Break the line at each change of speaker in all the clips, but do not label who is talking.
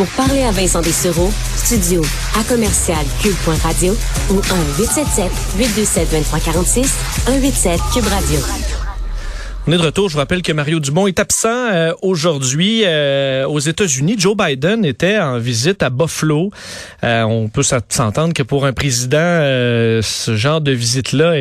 Pour parler à Vincent Dessereau, studio à commercial cube.radio ou 1-877-827-2346, 187 Cube Radio.
On est de retour. Je vous rappelle que Mario Dumont est absent euh, aujourd'hui euh, aux États-Unis. Joe Biden était en visite à Buffalo. Euh, on peut s'entendre que pour un président, ce genre de visite-là,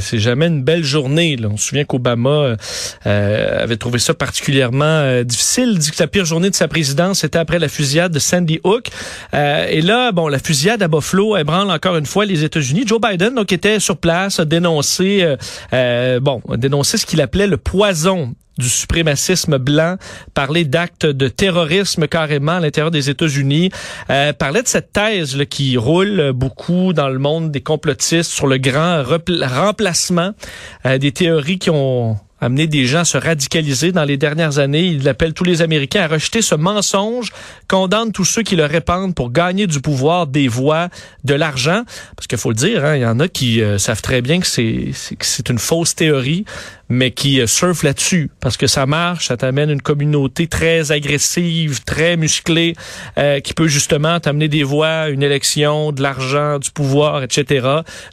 c'est jamais une belle journée. On se souvient qu'Obama avait trouvé ça particulièrement difficile. Il dit que la pire journée de sa présidence, c'était après la fusillade de Sandy Hook. et là, bon, la fusillade à Buffalo ébranle encore une fois les États-Unis. Joe Biden, donc, était sur place, a dénoncé, bon, a dénoncé ce qu'il appelait le poison du suprémacisme blanc, parler d'actes de terrorisme carrément à l'intérieur des États-Unis, euh, parlait de cette thèse là, qui roule beaucoup dans le monde des complotistes sur le grand remplacement euh, des théories qui ont amené des gens à se radicaliser dans les dernières années. Il appelle tous les Américains à rejeter ce mensonge, condamne tous ceux qui le répandent pour gagner du pouvoir, des voix, de l'argent. Parce qu'il faut le dire, hein, il y en a qui euh, savent très bien que c'est une fausse théorie mais qui euh, surfe là-dessus parce que ça marche, ça t'amène une communauté très agressive, très musclée, euh, qui peut justement t'amener des voix, une élection, de l'argent, du pouvoir, etc.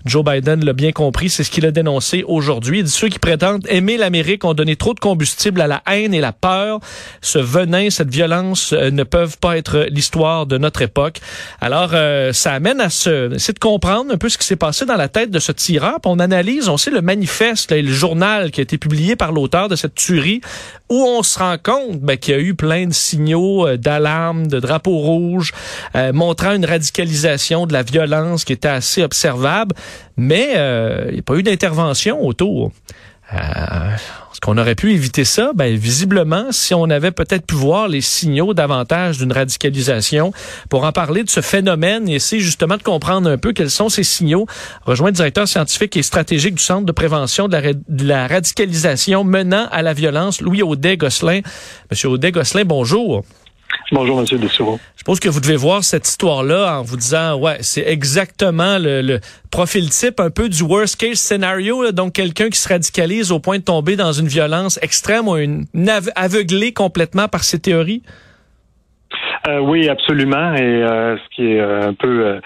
Joe Biden l'a bien compris, c'est ce qu'il a dénoncé aujourd'hui. Il dit ceux qui prétendent aimer l'Amérique ont donné trop de combustible à la haine et la peur. Ce venin, cette violence euh, ne peuvent pas être l'histoire de notre époque. Alors, euh, ça amène à se, essayer de comprendre un peu ce qui s'est passé dans la tête de ce. Puis on analyse, on sait le manifeste, là, le journal publié par l'auteur de cette tuerie, où on se rend compte ben, qu'il y a eu plein de signaux euh, d'alarme, de drapeaux rouges, euh, montrant une radicalisation de la violence qui était assez observable, mais euh, il n'y a pas eu d'intervention autour. Est-ce qu'on aurait pu éviter ça? Ben, visiblement, si on avait peut-être pu voir les signaux davantage d'une radicalisation, pour en parler de ce phénomène et essayer justement de comprendre un peu quels sont ces signaux, rejoint le directeur scientifique et stratégique du Centre de prévention de la, de la radicalisation menant à la violence, Louis Audet-Gosselin. Monsieur Audet-Gosselin, bonjour.
Bonjour, Monsieur Dessoureau.
Je pense que vous devez voir cette histoire-là en vous disant, ouais, c'est exactement le, profil type un peu du worst case scenario, donc quelqu'un qui se radicalise au point de tomber dans une violence extrême ou une, aveuglé complètement par ses théories?
Euh, oui, absolument. Et euh, ce qui est euh, un peu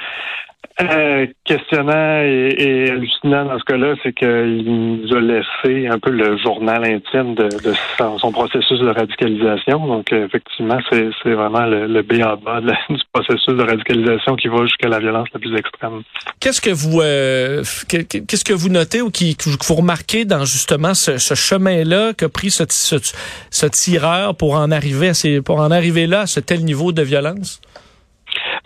euh, questionnant et, hallucinant dans ce cas-là, c'est qu'il nous a laissé un peu le journal intime de, son, processus de radicalisation. Donc, euh, effectivement, c'est, vraiment le, B en bas du processus de radicalisation qui va jusqu'à la violence la plus extrême.
Qu'est-ce que vous euh, qu'est-ce que vous notez ou qui, que vous remarquez dans justement ce, chemin-là qu'a pris ce, ce, tireur pour en arriver à ces, pour en arriver là à ce tel niveau de violence?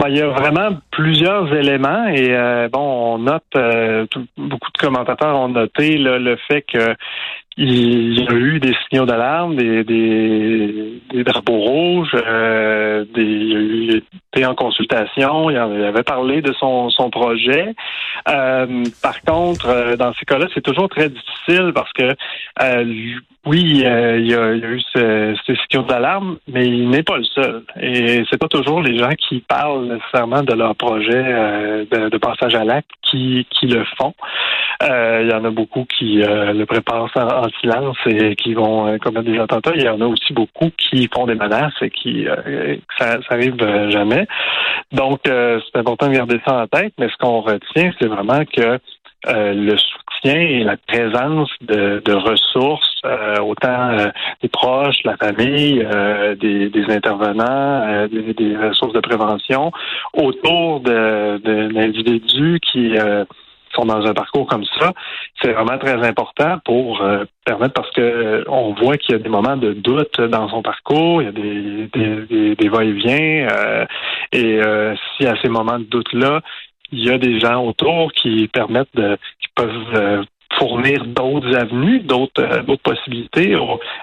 Il y a vraiment plusieurs éléments et euh, bon, on note euh, beaucoup de commentateurs ont noté le fait que il y a eu des signaux d'alarme, des, des, des, drapeaux rouges, euh, des, il a été en consultation, il avait parlé de son, son projet. Euh, par contre, euh, dans ces cas-là, c'est toujours très difficile parce que oui, il y, a, eu ces, signaux d'alarme, mais il n'est pas le seul. Et c'est pas toujours les gens qui parlent nécessairement de leur projet de, passage à l'acte qui, qui le font. il y en a beaucoup qui le préparent en silence et qui vont euh, commettre des attentats. Il y en a aussi beaucoup qui font des menaces et qui euh, ça, arrive euh, jamais. Donc c'est important de garder ça en tête, mais ce qu'on retient, c'est vraiment que le soutien et la présence de, ressources, autant des proches, la famille, des, des, intervenants, des, des, ressources de prévention autour de, de l'individu qui sont dans un parcours comme ça, c'est vraiment très important pour euh, permettre parce que euh, on voit qu'il y a des moments de doute dans son parcours, il y a des, des, des, va-et-vient, euh, et si à ces moments de doute-là, il y a des gens autour qui permettent de qui peuvent fournir d'autres avenues, d'autres d'autres possibilités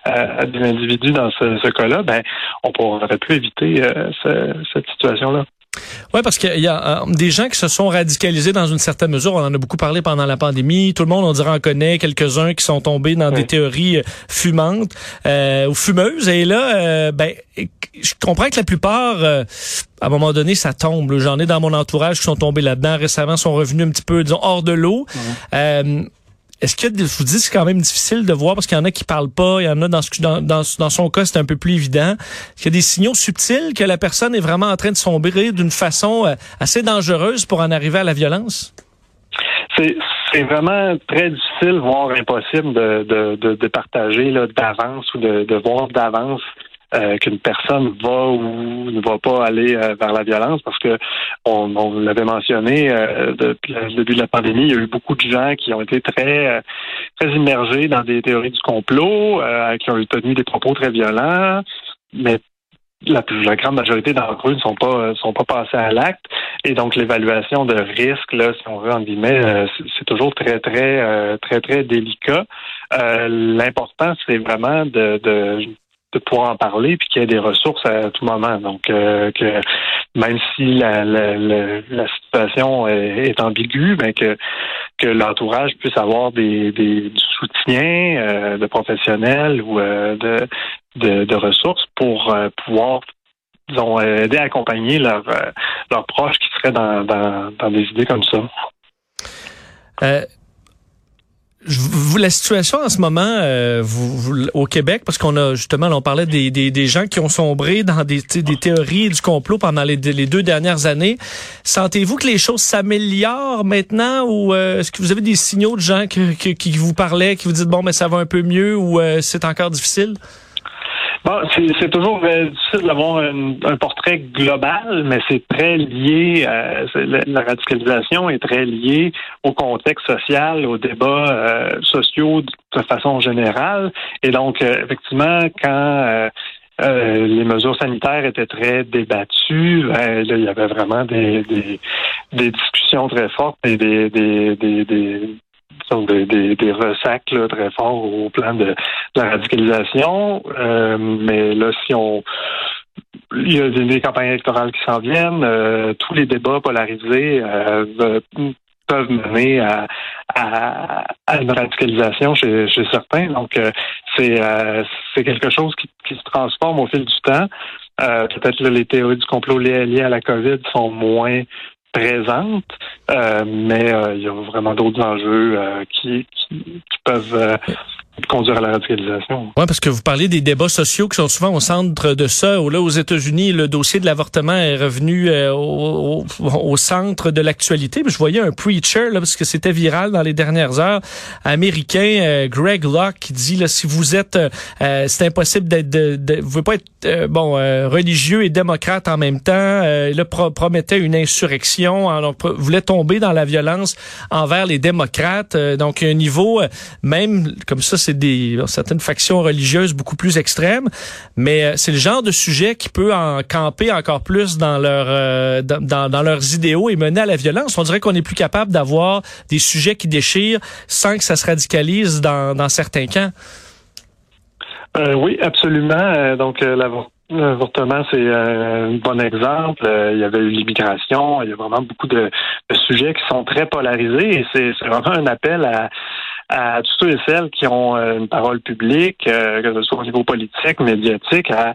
à, des individus dans ce, cas-là, ben on pourrait pu éviter cette situation-là.
Oui, parce qu'il y a euh, des gens qui se sont radicalisés dans une certaine mesure. On en a beaucoup parlé pendant la pandémie. Tout le monde, on dirait, en connaît quelques-uns qui sont tombés dans des théories euh, fumantes euh, ou fumeuses. Et là, ben, je comprends que la plupart, à un moment donné, ça tombe. J'en ai dans mon entourage qui sont tombés là-dedans récemment, sont revenus un petit peu, disons, hors de l'eau est-ce que je vous dis c'est quand même difficile de voir parce qu'il y en a qui parlent pas, il y en a dans ce dans, son cas c'est un peu plus évident. Qu'il y a des signaux subtils que la personne est vraiment en train de sombrer d'une façon euh, assez dangereuse pour en arriver à la violence?
C'est vraiment très difficile, voire impossible de, partager d'avance ou de voir d'avance euh, qu'une personne va ou ne va pas aller euh, vers la violence parce que on, on l'avait mentionné euh, depuis le début de la pandémie, il y a eu beaucoup de gens qui ont été très très immergés dans des théories du complot, qui ont tenu des propos très violents, mais la, plus, la grande majorité d'entre eux ne sont pas sont pas passés à l'acte. Et donc l'évaluation de risque là si on veut en guillemets c'est toujours très très très très délicat. L'important c'est vraiment de, de de pouvoir en parler puis qu'il y ait des ressources à tout moment. Donc euh, que même si la, la, la, situation est, ambiguë, ben que que l'entourage puisse avoir des, des du soutien euh, de professionnels ou euh, de, de, de ressources pour pouvoir disons, aider à accompagner leurs leurs proches qui seraient dans, dans, dans des idées comme ça.
Vous, la situation en ce moment euh, vous, au Québec, parce qu'on a justement, on parlait des, des, des, gens qui ont sombré dans des, des théories du complot pendant les, deux dernières années. Sentez-vous que les choses s'améliorent maintenant ou euh, est-ce que vous avez des signaux de gens qui, qui vous parlaient, qui vous disent bon, mais ça va un peu mieux ou euh, c'est encore difficile?
Bon, c'est toujours difficile d'avoir un, portrait global, mais c'est très lié, euh, la, radicalisation est très liée au contexte social, aux débats euh, sociaux de façon générale. Et donc, euh, effectivement, quand les mesures sanitaires étaient très débattues. Ben, là, il y avait vraiment des, des, des discussions très fortes et des, des, des, donc des, des, des ressacs très forts au plan de, la radicalisation. Euh, mais là, si on il y a des, campagnes électorales qui s'en viennent, euh, tous les débats polarisés euh, peuvent mener à, à, une radicalisation chez, chez certains. Donc, c'est c'est quelque chose qui, qui, se transforme au fil du temps. Peut-être les théories du complot liées à la COVID sont moins présente, euh, mais euh, il y a vraiment d'autres enjeux euh, qui, qui, qui, peuvent conduire à la radicalisation.
Oui, parce que vous parlez des débats sociaux qui sont souvent au centre de ça. Là, aux États-Unis, le dossier de l'avortement est revenu euh, au, au, centre de l'actualité. Je voyais un preacher, là, parce que c'était viral dans les dernières heures, américain, euh, Greg Locke, qui dit, là, si vous êtes, euh, c'est impossible d'être, de, de, vous pouvez pas être, bon, religieux et démocrate en même temps. là, promettait une insurrection, alors voulait tomber dans la violence envers les démocrates. donc, un niveau, même comme ça, c'est des certaines factions religieuses beaucoup plus extrêmes, mais euh, c'est le genre de sujet qui peut en camper encore plus dans leur euh, dans, leurs idéaux et mener à la violence. On dirait qu'on est plus capable d'avoir des sujets qui déchirent sans que ça se radicalise dans, dans certains camps.
Euh, oui, absolument. Donc L'avortement, c'est un bon exemple. Il y avait eu l'immigration. Il y a vraiment beaucoup de, de, sujets qui sont très polarisés et c'est vraiment un appel à, à tous ceux et celles qui ont euh, une parole publique, euh, que ce soit au niveau politique, médiatique, à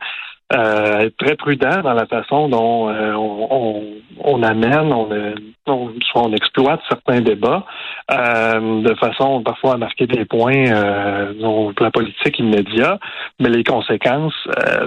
euh, être très prudent dans la façon dont on, on, amène, on, on, soit on exploite certains débats de façon parfois à marquer des points euh, au plan politique immédiat, mais les conséquences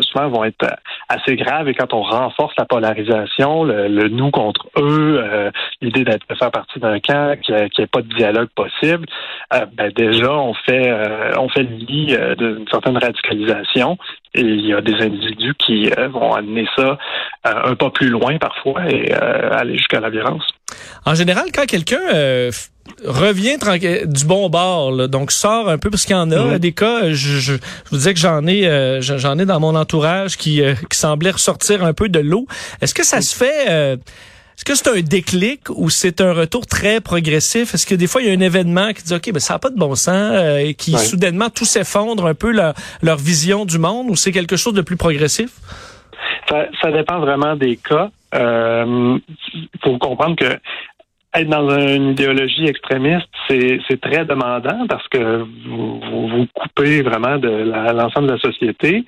souvent vont être assez graves. Et quand on renforce la polarisation, le, nous contre eux, l'idée d'être de faire partie d'un camp, qui n'y pas de dialogue possible, euh, ben déjà on fait euh, on fait le lit euh, d'une certaine radicalisation. Et il y a des individus qui vont amener ça un pas plus loin parfois et aller jusqu'à la violence.
En général, quand quelqu'un revient du bon bord, donc sort un peu parce qu'il y en a mm-hmm. des cas. Je, je, vous disais que j'en ai, j'en ai dans mon entourage qui, qui semblait ressortir un peu de l'eau. Est-ce que ça se fait est-ce que c'est un déclic ou c'est un retour très progressif? Est-ce que des fois, il y a un événement qui dit, OK, ben, ça n'a pas de bon sens euh, et qui soudainement tout s'effondre un peu leur, leur vision du monde ou c'est quelque chose de plus progressif?
Ça, ça dépend vraiment des cas. Il euh, faut comprendre que être dans une idéologie extrémiste, c'est très demandant parce que vous vous, coupez vraiment de l'ensemble de la société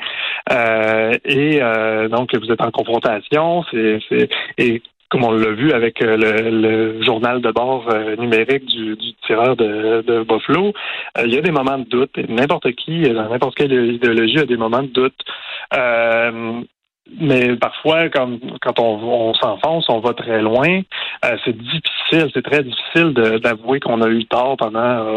euh, et euh, donc vous êtes en confrontation. C'est et comme on l'a vu avec le, le, journal de bord numérique du, du, tireur de, de Buffalo, il y a des moments de doute. N'importe qui, dans n'importe quelle idéologie, a des moments de doute. mais parfois, quand, quand on, on s'enfonce, on va très loin. c'est difficile, c'est très difficile d'avouer qu'on a eu tort pendant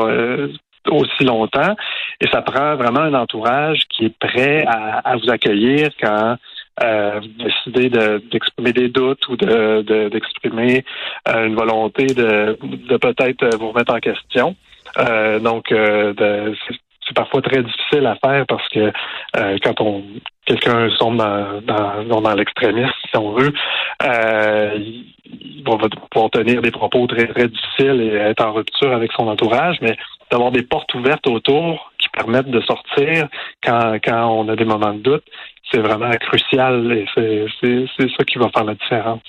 aussi longtemps. Et ça prend vraiment un entourage qui est prêt à, vous accueillir quand euh, vous décidez d'exprimer des doutes ou d'exprimer de, euh, une volonté de, de peut-être vous remettre en question. Euh, donc, c'est parfois très difficile à faire parce que quand on quelqu'un sombre dans, dans, dans l'extrémisme, si on veut, euh, il va pouvoir tenir des propos très, très difficiles et être en rupture avec son entourage, mais d'avoir des portes ouvertes autour qui permettent de sortir quand, quand on a des moments de doute, c'est vraiment crucial et c'est ça qui va faire la différence.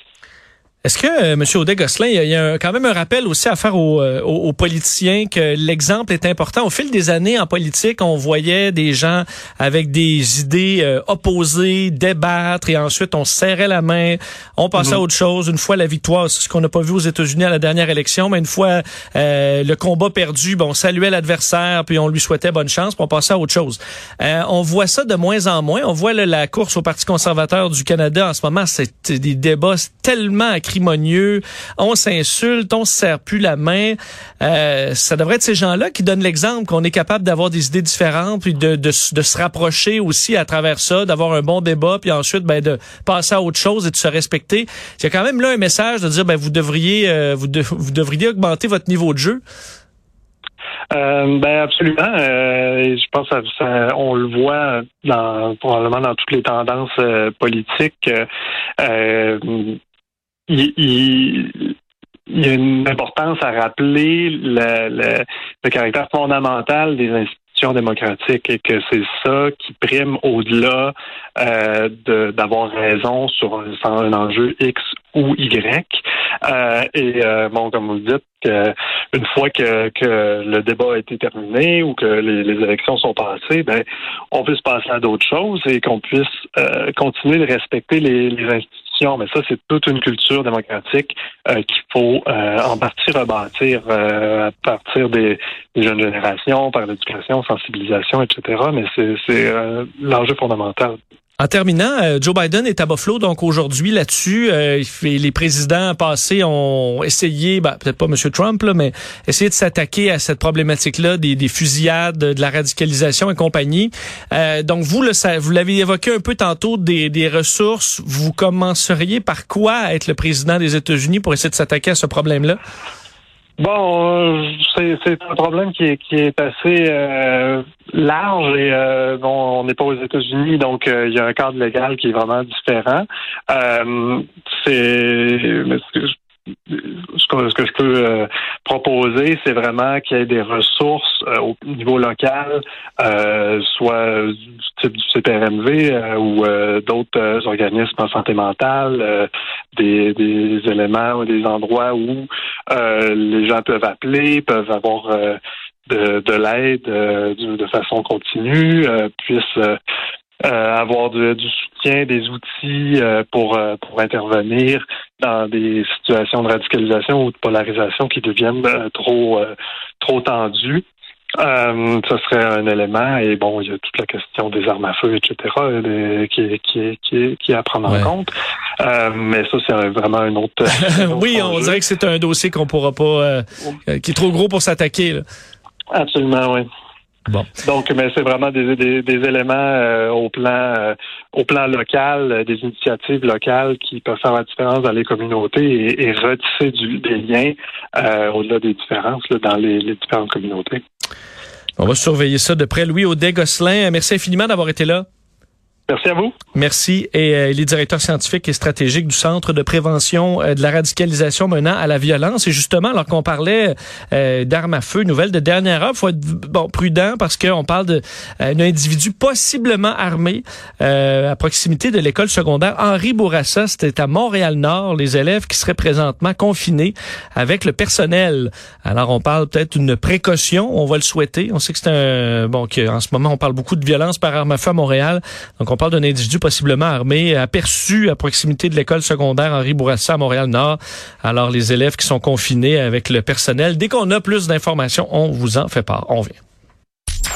Est-ce que, euh, M. Audet-Gosselin, il y a, quand même un rappel aussi à faire euh, aux, aux, politiciens que l'exemple est important. Au fil des années en politique, on voyait des gens avec des idées euh, opposées débattre et ensuite on serrait la main, on passait à mhm. autre chose. Une fois la victoire, c'est ce qu'on n'a pas vu aux États-Unis à la dernière élection, mais une fois le combat perdu, bon, on saluait l'adversaire puis on lui souhaitait bonne chance, puis on passait à autre chose. on voit ça de moins en moins. On voit la course au Parti conservateur du Canada en ce moment, c'est des débats tellement on s'insulte, on se serre plus la main. Euh, ça devrait être ces gens-là qui donnent l'exemple qu'on est capable d'avoir des idées différentes, puis de, de, se rapprocher aussi à travers ça, d'avoir un bon débat, puis ensuite ben, de passer à autre chose et de se respecter. Il y a quand même là un message de dire ben vous devriez euh, vous, devriez augmenter votre niveau de jeu.
Euh, ben absolument. Euh, je pense que ça, on le voit probablement dans toutes les tendances politiques il, y a une importance à rappeler le, le, caractère fondamental des institutions démocratiques et que c'est ça qui prime au-delà euh, d'avoir raison sur un, enjeu X ou Y. Euh, et euh, bon, comme vous le dites, que une fois que, le débat a été terminé ou que les, élections sont passées, ben on puisse passer à d'autres choses et qu'on puisse continuer de respecter les institutions mais ça, c'est toute une culture démocratique euh, qu'il faut euh, en partie rebâtir euh, à partir des, jeunes générations, par l'éducation, sensibilisation, etc. Mais c'est l'enjeu fondamental.
En terminant, euh, Joe Biden est à Buffalo, donc aujourd'hui là-dessus, euh, les présidents passés ont essayé, ben, peut-être pas M. Trump, là, mais essayé de s'attaquer à cette problématique-là des, des, fusillades, de la radicalisation et compagnie. Euh, donc vous, vous l'avez évoqué un peu tantôt, des, des ressources. Vous commenceriez par quoi être le président des États-Unis pour essayer de s'attaquer à ce problème-là?
Bon, euh, c'est un problème qui est, qui est assez euh, large et euh, bon, on n'est pas aux États-Unis, donc il y a un cadre légal qui est vraiment différent. c'est ce que, ce que je peux euh, proposer, c'est vraiment qu'il y ait des ressources euh, au niveau local, euh, soit du du CPRMV ou d'autres organismes en santé mentale, des, éléments ou des endroits où les gens peuvent appeler, peuvent avoir de, de l'aide de façon continue, puissent euh, avoir du, soutien, des outils euh, pour, euh, pour intervenir dans des situations de radicalisation ou de polarisation qui deviennent trop trop tendues. Ce serait un élément et bon, il y a toute la question des armes à feu, etc., qui, qui, qui, qui est à prendre en compte. mais ça, c'est vraiment un autre.
oui, on dirait que c'est un dossier qu'on pourra pas, qui est trop gros pour s'attaquer.
Absolument, oui. Bon. Donc, mais c'est vraiment des, des, des éléments euh, au plan euh, au plan local, euh, des initiatives locales qui peuvent faire la différence dans les communautés et, et retisser du, des liens au-delà des différences dans les, les, différentes communautés.
On va surveiller ça de près. Louis Audet-Gosselin, merci infiniment d'avoir été là.
Merci à vous.
Merci. Et euh, il est directeur scientifique et stratégique du Centre de prévention euh, de la radicalisation menant à la violence. Et justement, alors qu'on parlait euh, d'armes à feu, nouvelle de dernière heure, faut être bon, prudent parce qu'on parle d'un individu possiblement armé à proximité de l'école secondaire Henri Bourassa. C'était à Montréal-Nord, les élèves qui seraient présentement confinés avec le personnel. Alors, on parle peut-être d'une précaution, on va le souhaiter. On sait que c'est un... Bon, qu'en ce moment, on parle beaucoup de violence par arme à feu à Montréal. On parle d'un individu possiblement armé aperçu à proximité de l'école secondaire Henri Bourassa à Montréal-Nord. Alors, les élèves qui sont confinés avec le personnel, dès qu'on a plus d'informations, on vous en fait part. On vient.